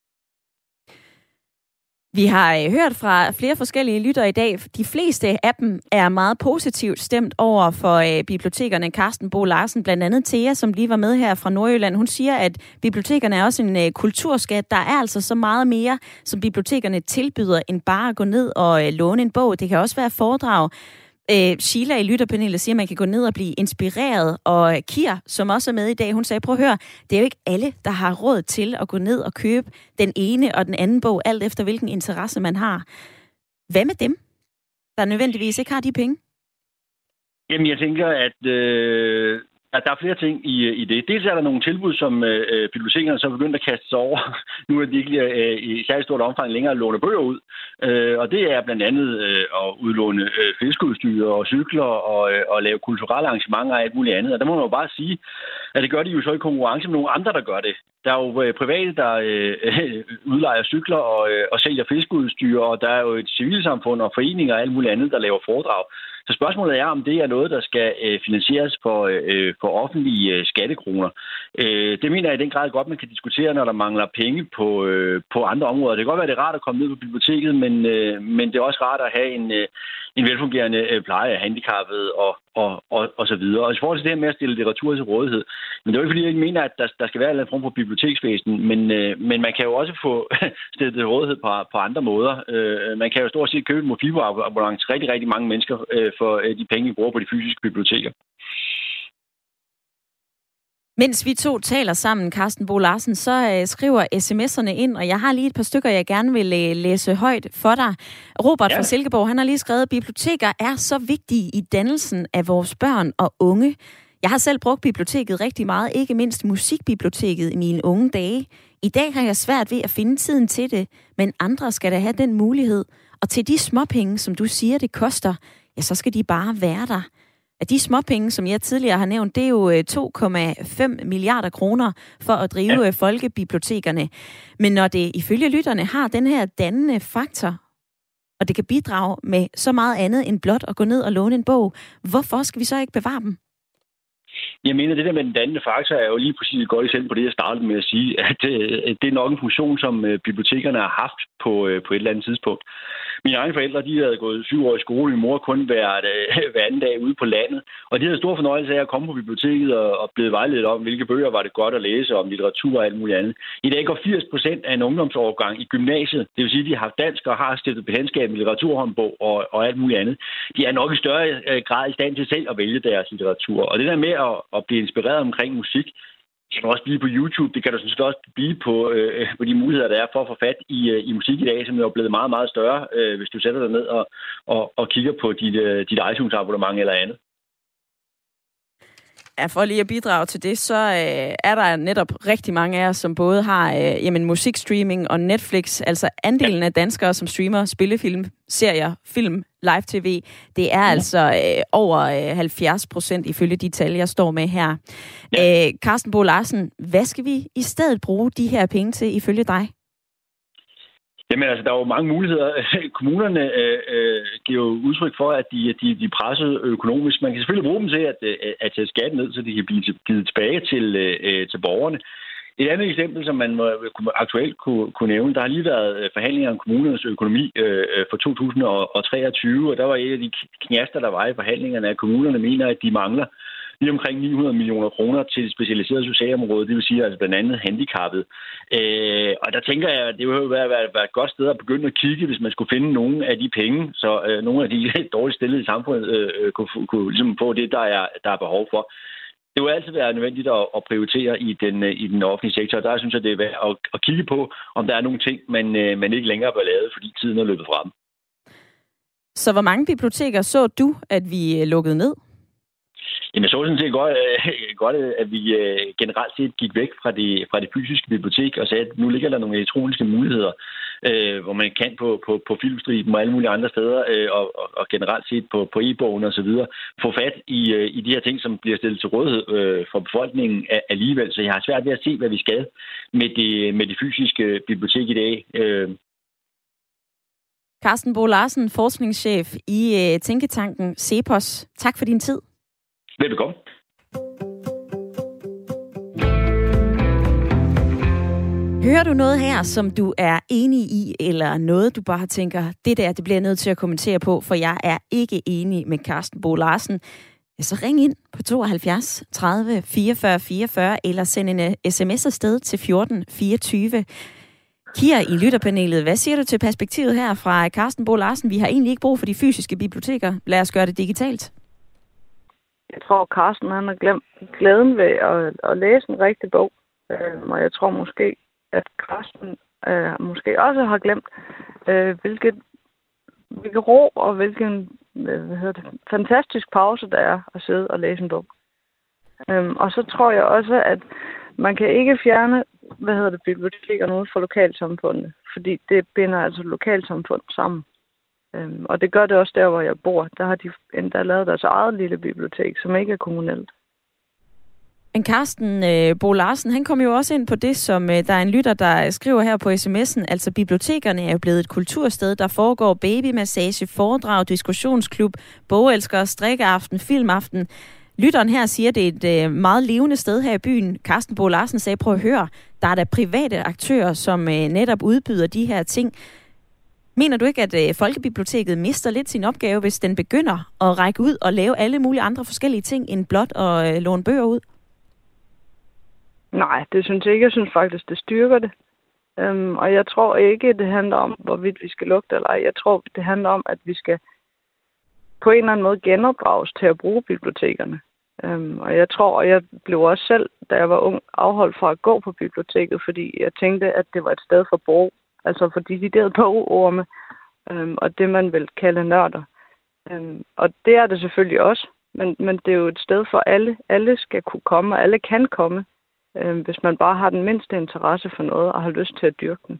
Vi har øh, hørt fra flere forskellige lytter i dag. De fleste af dem er meget positivt stemt over for øh, bibliotekerne. Carsten Bo Larsen, blandt andet Thea, som lige var med her fra Nordjylland, hun siger, at bibliotekerne er også en øh, kulturskat. Der er altså så meget mere, som bibliotekerne tilbyder, end bare at gå ned og øh, låne en bog. Det kan også være foredrag. Øh, Sheila i lytterpanelet siger, at man kan gå ned og blive inspireret, og Kir, som også er med i dag, hun sagde, prøv at høre, det er jo ikke alle, der har råd til at gå ned og købe den ene og den anden bog, alt efter hvilken interesse man har. Hvad med dem, der nødvendigvis ikke har de penge? Jamen, jeg tænker, at øh, Ja, der er flere ting i, i det. Dels er der nogle tilbud, som øh, øh bibliotekerne så er begyndt at kaste sig over, [laughs] nu er de ikke øh, i særlig stort omfang længere låne bøger ud. Øh, og det er blandt andet øh, at udlåne øh, fiskeudstyr og cykler og, øh, og lave kulturelle arrangementer og alt muligt andet. Og der må man jo bare sige, at det gør de jo så i konkurrence med nogle andre, der gør det. Der er jo øh, private, der øh, [laughs] udlejer cykler og, øh, og sælger fiskeudstyr, og der er jo et civilsamfund og foreninger og alt muligt andet, der laver foredrag. Så spørgsmålet er, om det er noget, der skal øh, finansieres for, øh, for offentlige øh, skattekroner. Øh, det mener jeg i den grad godt, man kan diskutere, når der mangler penge på, øh, på andre områder. Det kan godt være, det er rart at komme ned på biblioteket, men, øh, men det er også rart at have en, øh, en velfungerende øh, pleje af handicappede og, og, og, og så videre. Og i forhold til det her med at stille litteratur til rådighed, men det er jo ikke, fordi jeg ikke mener, at der, der skal være en eller anden form for biblioteksvæsen, men, øh, men man kan jo også få [laughs] stillet til rådighed på, på andre måder. Øh, man kan jo stort set købe en mobilabonnement til rigtig, rigtig mange mennesker øh, for øh, de penge, vi bruger på de fysiske biblioteker. Mens vi to taler sammen, Carsten Bo Larsen, så øh, skriver sms'erne ind, og jeg har lige et par stykker, jeg gerne vil øh, læse højt for dig. Robert ja. fra Silkeborg, han har lige skrevet, biblioteker er så vigtige i dannelsen af vores børn og unge. Jeg har selv brugt biblioteket rigtig meget, ikke mindst musikbiblioteket i mine unge dage. I dag har jeg svært ved at finde tiden til det, men andre skal da have den mulighed. Og til de småpenge, som du siger, det koster, ja, så skal de bare være der. At de småpenge, som jeg tidligere har nævnt, det er jo 2,5 øh, milliarder kroner for at drive ja. Øh, folkebibliotekerne. Men når det ifølge lytterne har den her dannende faktor, og det kan bidrage med så meget andet end blot at gå ned og låne en bog, hvorfor skal vi så ikke bevare dem? Jeg mener, det der med den dannende faktor er jo lige præcis et godt eksempel på det, jeg startede med at sige, at øh, det er nok en funktion, som bibliotekerne har haft på, på et eller andet tidspunkt. Mine egne forældre, de havde gået syv år i skole. Min mor kun været øh, hver anden dag ude på landet. Og de havde stor fornøjelse af at komme på biblioteket og, og blive vejledt om, hvilke bøger var det godt at læse om litteratur og alt muligt andet. I dag går 80 procent af en ungdomsovergang i gymnasiet. Det vil sige, at de har haft dansk og har stiftet bekendtskab med litteraturhåndbog og, og alt muligt andet. De er nok i større øh, grad i stand til selv at vælge deres litteratur. Og det der med at, at blive inspireret omkring musik, det kan også blive på YouTube. Det kan du sådan set også blive på, øh, på de muligheder, der er for at få fat i, øh, i musik i dag, som er blevet meget, meget større, øh, hvis du sætter dig ned og, og, og kigger på dit, øh, dit iTunes-abonnement eller andet. Ja, for lige at bidrage til det, så øh, er der netop rigtig mange af os, som både har øh, jamen, musikstreaming og Netflix. Altså andelen af danskere, som streamer spillefilm, serier, film, live-tv, det er ja. altså øh, over øh, 70 procent ifølge de tal, jeg står med her. Ja. Øh, Carsten Bo Larsen, hvad skal vi i stedet bruge de her penge til ifølge dig? Jamen altså, der er jo mange muligheder. [laughs] Kommunerne øh, øh, giver jo udtryk for, at de, de, de er presset økonomisk. Man kan selvfølgelig bruge dem til at, øh, at tage skatten ned, så de kan blive givet tilbage til, øh, til borgerne. Et andet eksempel, som man aktuelt kunne, kunne nævne, der har lige været øh, forhandlinger om kommunernes økonomi øh, øh for 2023, og der var et af de knaster, der var i forhandlingerne, at kommunerne mener, at de mangler lige omkring 900 millioner kroner til det specialiserede socialområde, det vil sige altså blandt andet handicappet. Øh, og der tænker jeg, at det vil være, være, være et godt sted at begynde at kigge, hvis man skulle finde nogle af de penge, så øh, nogle af de [laughs] dårligt stillede i samfundet øh, øh kunne, kunne ligesom få det, der er, der er behov for. det vil altid være nødvendigt at, at prioritere i den, øh, i den offentlige sektor. Der synes jeg, det er værd at, at kigge på, om der er nogle ting, man, øh, man ikke længere bør lave, fordi tiden er løbet frem. Så hvor mange biblioteker så du, at vi øh, lukkede ned? Jamen, jeg så sådan set godt, øh, godt at vi øh, generelt set gik væk fra det, fra det fysiske bibliotek og sagde, at nu ligger der nogle elektroniske muligheder, øh, hvor man kan på, på, på filmstriben og alle mulige andre steder, øh, og, og, og generelt set på, på e-bogen og så videre, få fat i, øh, i de her ting, som bliver stillet til rådighed øh, for befolkningen alligevel. Så jeg har svært ved at se, hvad vi skal med det, med det fysiske bibliotek i dag. Øh, Carsten Bo Larsen, forskningschef i øh, Tænketanken Cepos. Tak for din tid. Velbekomme. Hører du noget her, som du er enig i, eller noget, du bare tænker, det der, det bliver jeg nødt til at kommentere på, for jeg er ikke enig med Carsten Bo Larsen, ja, så ring ind på 72 30 44 44, eller send en øh, sms afsted til 14 24. Kira i lytterpanelet, hvad siger du til perspektivet her fra Carsten Bo Larsen? Vi har egentlig ikke brug for de fysiske biblioteker. Lad os gøre det digitalt. Jeg tror, Carsten han har glemt glæden ved at, at læse en rigtig bog. Øh, og jeg tror måske, at Carsten øh, måske også har glemt, øh, hvilket, hvilket ro og hvilken øh, hvad hedder det, fantastisk pause der er at sidde og læse en bog. Øh, og så tror jeg også, at man kan ikke fjerne hvad hedder det, bibliotekerne ude fra lokalsamfundet, fordi det binder altså lokalsamfund sammen. Øhm, og det gør det også der, hvor jeg bor. Der har de endda lavet deres eget lille bibliotek, som ikke er kommunalt. Men Carsten øh, Bo Larsen, han kom jo også ind på det, som øh, der er en lytter, der skriver her på sms'en. Altså, bibliotekerne er jo blevet et kultursted, der foregår babymassage, foredrag, diskussionsklub, bogelsker, strikkeaften, filmaften. Lytteren her siger, at det er et øh, meget levende sted her i byen. Carsten Bo Larsen sagde, prøv at høre, der er der private aktører, som øh, netop udbyder de her ting. Mener du ikke, at øh, Folkebiblioteket mister lidt sin opgave, hvis den begynder at række ud og lave alle mulige andre forskellige ting, end blot at øh, låne bøger ud? Nej, det synes jeg ikke. Jeg synes faktisk, det styrker det. Øhm, og jeg tror ikke, det handler om, hvorvidt vi skal lugte eller ej. Jeg tror, det handler om, at vi skal på en eller anden måde genopdrages til at bruge bibliotekerne. Øhm, og jeg tror, og jeg blev også selv, da jeg var ung, afholdt fra at gå på biblioteket, fordi jeg tænkte, at det var et sted for altså for deciderede bogorme, øhm, og det man vil kalde nørder. Øhm, og det er det selvfølgelig også, men, men det er jo et sted for alle. Alle skal kunne komme, og alle kan komme, øhm, hvis man bare har den mindste interesse for noget og har lyst til at dyrke den.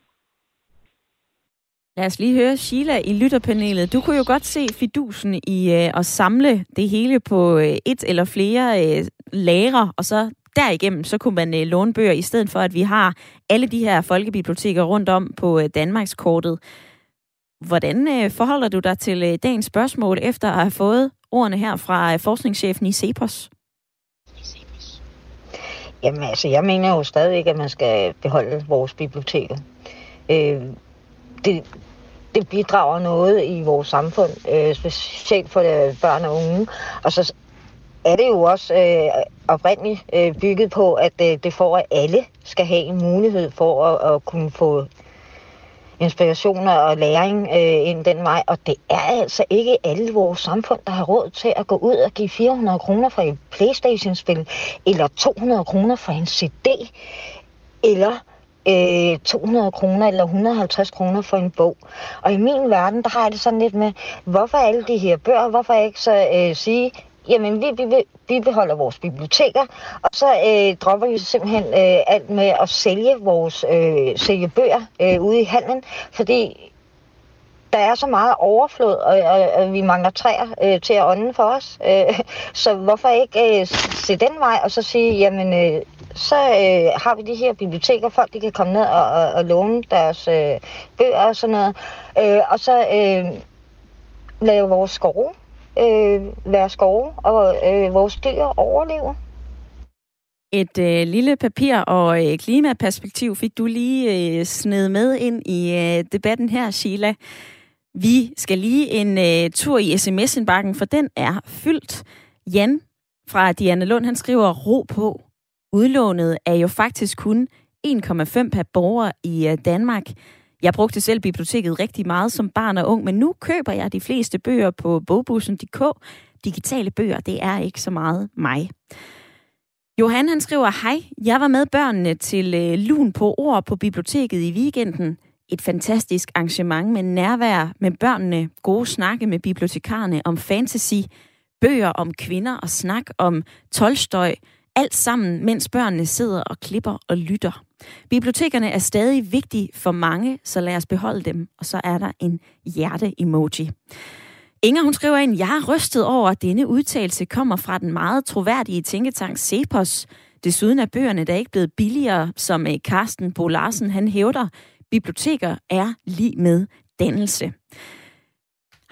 Lad os lige høre Sheila i lytterpanelet. Du kunne jo godt se fidusen i øh, at samle det hele på øh, et eller flere øh, lager, og så derigennem, så kunne man øh, låne bøger, i stedet for at vi har alle de her folkebiblioteker rundt om på øh, Danmarkskortet. Hvordan øh, forholder du dig til øh, dagens spørgsmål, efter at have fået ordene her fra øh, forskningschefen i CEPOS? Jamen altså, jeg mener jo stadig at man skal beholde vores biblioteker. Øh, det, det bidrager noget i vores samfund, øh, specielt for øh, børn og unge. Og så er det jo også øh, oprindeligt øh, bygget på, at øh, det får, at alle skal have en mulighed for at, at kunne få inspirationer og læring øh, ind den vej. Og det er altså ikke alle vores samfund, der har råd til at gå ud og give 400 kroner for et Playstation-spil, eller 200 kroner for en CD, eller øh, 200 kroner eller 150 kroner for en bog. Og i min verden, der har jeg det sådan lidt med, hvorfor alle de her bøger, hvorfor ikke så øh, sige, jamen vi, vi, vi beholder vores biblioteker, og så øh, dropper vi simpelthen øh, alt med at sælge vores øh, sælge bøger øh, ude i handlen, fordi der er så meget overflod, og, og, og vi mangler træer øh, til at ånde for os. Øh, så hvorfor ikke øh, se den vej, og så sige, jamen, øh, så øh, har vi de her biblioteker, folk de kan komme ned og, og, og låne deres øh, bøger og sådan noget. Øh, og så øh, lave vores skove øh, være skove, og øh, vores dyr overlever. Et øh, lille papir- og øh, klimaperspektiv fik du lige øh, sned med ind i øh, debatten her, Sheila. Vi skal lige en øh, tur i sms-indbakken, for den er fyldt. Jan fra Diana Lund, han skriver, ro på. Udlånet er jo faktisk kun 1,5 per borger i øh, Danmark. Jeg brugte selv biblioteket rigtig meget som barn og ung, men nu køber jeg de fleste bøger på bogbussen.dk. Digitale bøger, det er ikke så meget mig. Johan han skriver, hej, jeg var med børnene til øh, Lun på ord på biblioteket i weekenden. Et fantastisk arrangement med nærvær med børnene, gode snakke med bibliotekarerne om fantasy, bøger om kvinder og snak om Tolstøj, alt sammen, mens børnene sidder og klipper og lytter. Bibliotekerne er stadig vigtige for mange, så lad os beholde dem. Og så er der en hjerte-emoji. Inger, hun skriver ind, jeg er rystet over, at denne udtalelse kommer fra den meget troværdige tænketank Cepos. Desuden er bøgerne der ikke blevet billigere, som eh, Carsten Bo Larsen han hævder. Biblioteker er lige med dannelse.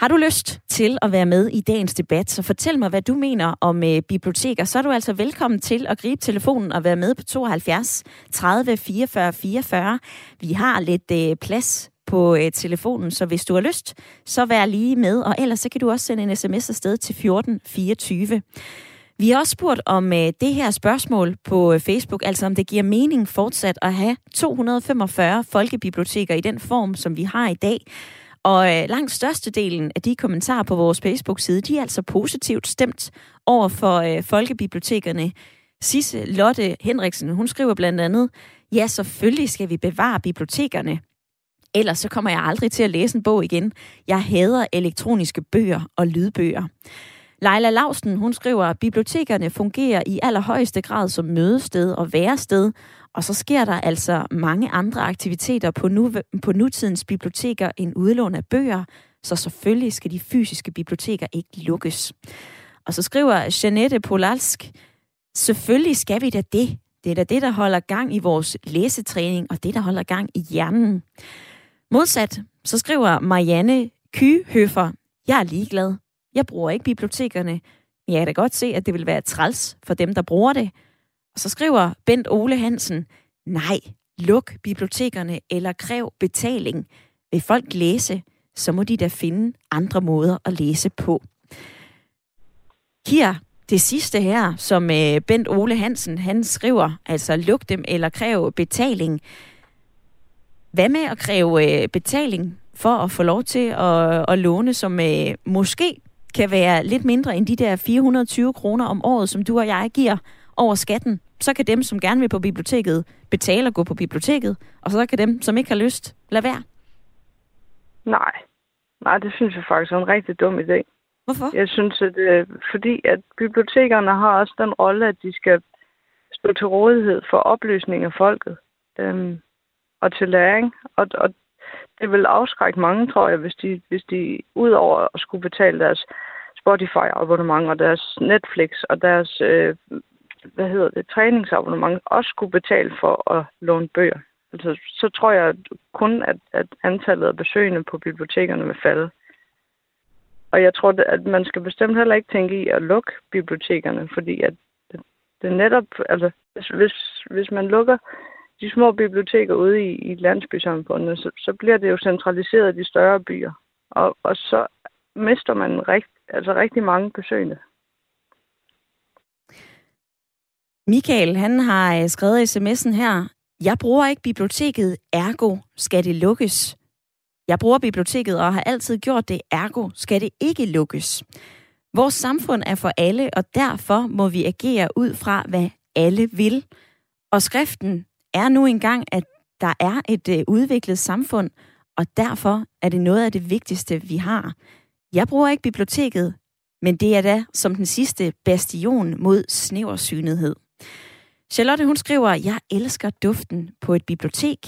Har du lyst til at være med i dagens debat, så fortæl mig, hvad du mener om øh, biblioteker. Så er du altså velkommen til at gribe telefonen og være med på 72 30 44 44. Vi har lidt øh, plads på øh, telefonen, så hvis du har lyst, så vær lige med. Og ellers så kan du også sende en sms afsted til 14 24. Vi har også spurgt om øh, det her spørgsmål på øh, Facebook, altså om det giver mening fortsat at have 245 folkebiblioteker i den form, som vi har i dag. Og øh, langt størstedelen af de kommentarer på vores Facebook-side, de er altså positivt stemt over for øh, folkebibliotekerne. Sisse Lotte Henriksen, hun skriver blandt andet, ja, selvfølgelig skal vi bevare bibliotekerne. Ellers så kommer jeg aldrig til at læse en bog igen. Jeg hader elektroniske bøger og lydbøger. Leila Lausten, hun skriver, at bibliotekerne fungerer i allerhøjeste grad som mødested og værested, og så sker der altså mange andre aktiviteter på, nu, på nutidens biblioteker end udlån af bøger, så selvfølgelig skal de fysiske biblioteker ikke lukkes. Og så skriver Janette Polalsk, selvfølgelig skal vi da det. Det er da det, der holder gang i vores læsetræning, og det, der holder gang i hjernen. Modsat, så skriver Marianne Kyhøfer, jeg er ligeglad. Jeg bruger ikke bibliotekerne, men jeg kan da godt se, at det vil være træls for dem, der bruger det. Og så skriver Bent Ole Hansen, nej, luk bibliotekerne eller kræv betaling. Vil folk læse, så må de da finde andre måder at læse på. Her, det sidste her, som øh, Bent Ole Hansen, han skriver, altså luk dem eller kræv betaling. Hvad med at kræve øh, betaling for at få lov til at, at låne, som øh, måske kan være lidt mindre end de der 420 kroner om året, som du og jeg giver over skatten, så kan dem, som gerne vil på biblioteket, betale og gå på biblioteket, og så kan dem, som ikke har lyst, lade være. Nej. Nej, det synes jeg faktisk er en rigtig dum idé. Hvorfor? Jeg synes, at øh, fordi at bibliotekerne har også den rolle, at de skal stå til rådighed for oplysning af folket øhm, og til læring. Og, og det vil afskrække mange, tror jeg, hvis de, hvis de udover at skulle betale deres Spotify-abonnement og deres Netflix og deres øh, hvad hedder det, træningsabonnement også skulle betale for at låne bøger. Altså, så tror jeg kun, at, at antallet af besøgende på bibliotekerne vil falde. Og jeg tror, at man skal bestemt heller ikke tænke i at lukke bibliotekerne, fordi at det, netop, altså hvis, hvis man lukker de små biblioteker ude i, i landsbysamfundet, så, så bliver det jo centraliseret i de større byer. Og, og så mister man rigt, altså rigtig mange besøgende. Michael, han har øh, skrevet i sms'en her, jeg bruger ikke biblioteket, ergo skal det lukkes. Jeg bruger biblioteket og har altid gjort det, ergo skal det ikke lukkes. Vores samfund er for alle, og derfor må vi agere ud fra, hvad alle vil. Og skriften er nu engang, at der er et øh, udviklet samfund, og derfor er det noget af det vigtigste, vi har. Jeg bruger ikke biblioteket, men det er da som den sidste bastion mod snæversynethed. Charlotte, hun skriver, jeg elsker duften på et bibliotek.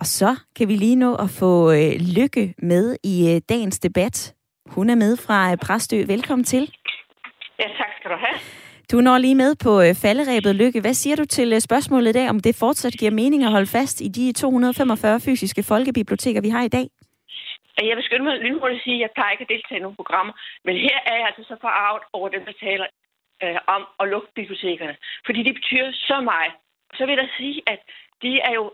Og så kan vi lige nå at få øh, Lykke med i øh, dagens debat. Hun er med fra øh, Præstø. Velkommen til. Ja, tak skal du have. Du når lige med på øh, falderæbet, Lykke. Hvad siger du til øh, spørgsmålet i dag, om det fortsat giver mening at holde fast i de 245 fysiske folkebiblioteker, vi har i dag? Jeg vil skynde mig lynhurtigt at sige, at jeg plejer ikke at deltage i nogle programmer, men her er jeg altså så forarvet over dem, der taler øh, om at lukke bibliotekerne. Fordi det betyder så meget. Så vil jeg sige, at det er jo,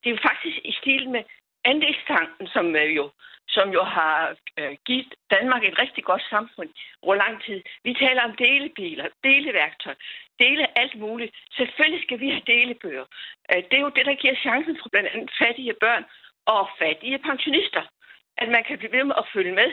det er jo faktisk i stil med andelstanken, som øh, jo som jo har øh, givet Danmark et rigtig godt samfund over lang tid. Vi taler om delebiler, deleværktøj, dele alt muligt. Selvfølgelig skal vi have delebøger. Øh, det er jo det, der giver chancen for blandt andet fattige børn og fattige pensionister, at man kan blive ved med at følge med.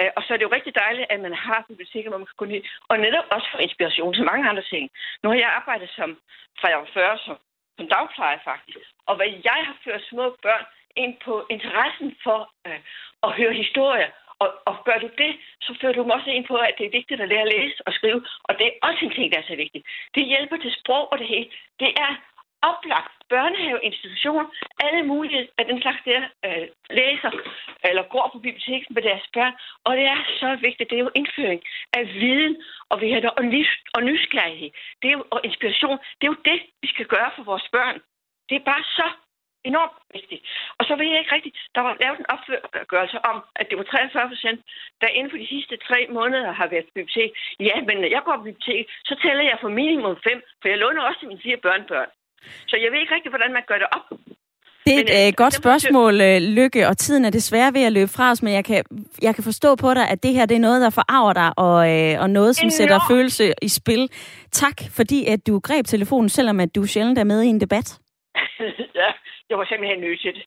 Øh, og så er det jo rigtig dejligt, at man har biblioteker, hvor man kan gå ned, og netop også for inspiration til mange andre ting. Nu har jeg arbejdet som, fra jeg var 40, som, som dagplejer faktisk. Og hvad jeg har ført små børn ind på interessen for øh, at høre historier, og, og gør du det, så fører du dem også ind på, at det er vigtigt at lære at læse og skrive. Og det er også en ting, der er så vigtig. Det hjælper til sprog og det hele. Det er oplagt børnehaveinstitution, alle mulige af den slags der øh, læser eller går på biblioteket med deres børn. Og det er så vigtigt. Det er jo indføring af viden og, vi har, og, nys, og nysgerrighed. Det er jo, og inspiration. Det er jo det, vi skal gøre for vores børn. Det er bare så enormt vigtigt. Og så ved jeg ikke rigtigt, der var lavet en opgørelse om, at det var 43 procent, der inden for de sidste tre måneder har været på bibliotek. Ja, men når jeg går på bibliotek, så tæller jeg for minimum fem, for jeg låner også til mine fire børnebørn. Så jeg ved ikke rigtigt, hvordan man gør det op. Det er et men, øh, godt spørgsmål, øh, Lykke, og tiden er desværre ved at løbe fra os, men jeg kan, jeg kan forstå på dig, at det her det er noget, der forarver dig, og, øh, og noget, som sætter følelse i spil. Tak, fordi at du greb telefonen, selvom at du sjældent er med i en debat. [laughs] ja, jeg var simpelthen nødt til det.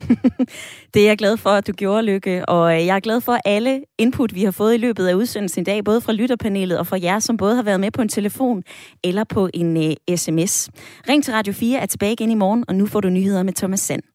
[laughs] det er jeg glad for, at du gjorde, Lykke. Og øh, jeg er glad for alle input, vi har fået i løbet af udsendelsen i dag, både fra lytterpanelet og fra jer, som både har været med på en telefon eller på en øh, uh, sms. Ring til Radio 4 er tilbage igen i morgen, og nu får du nyheder med Thomas Sand.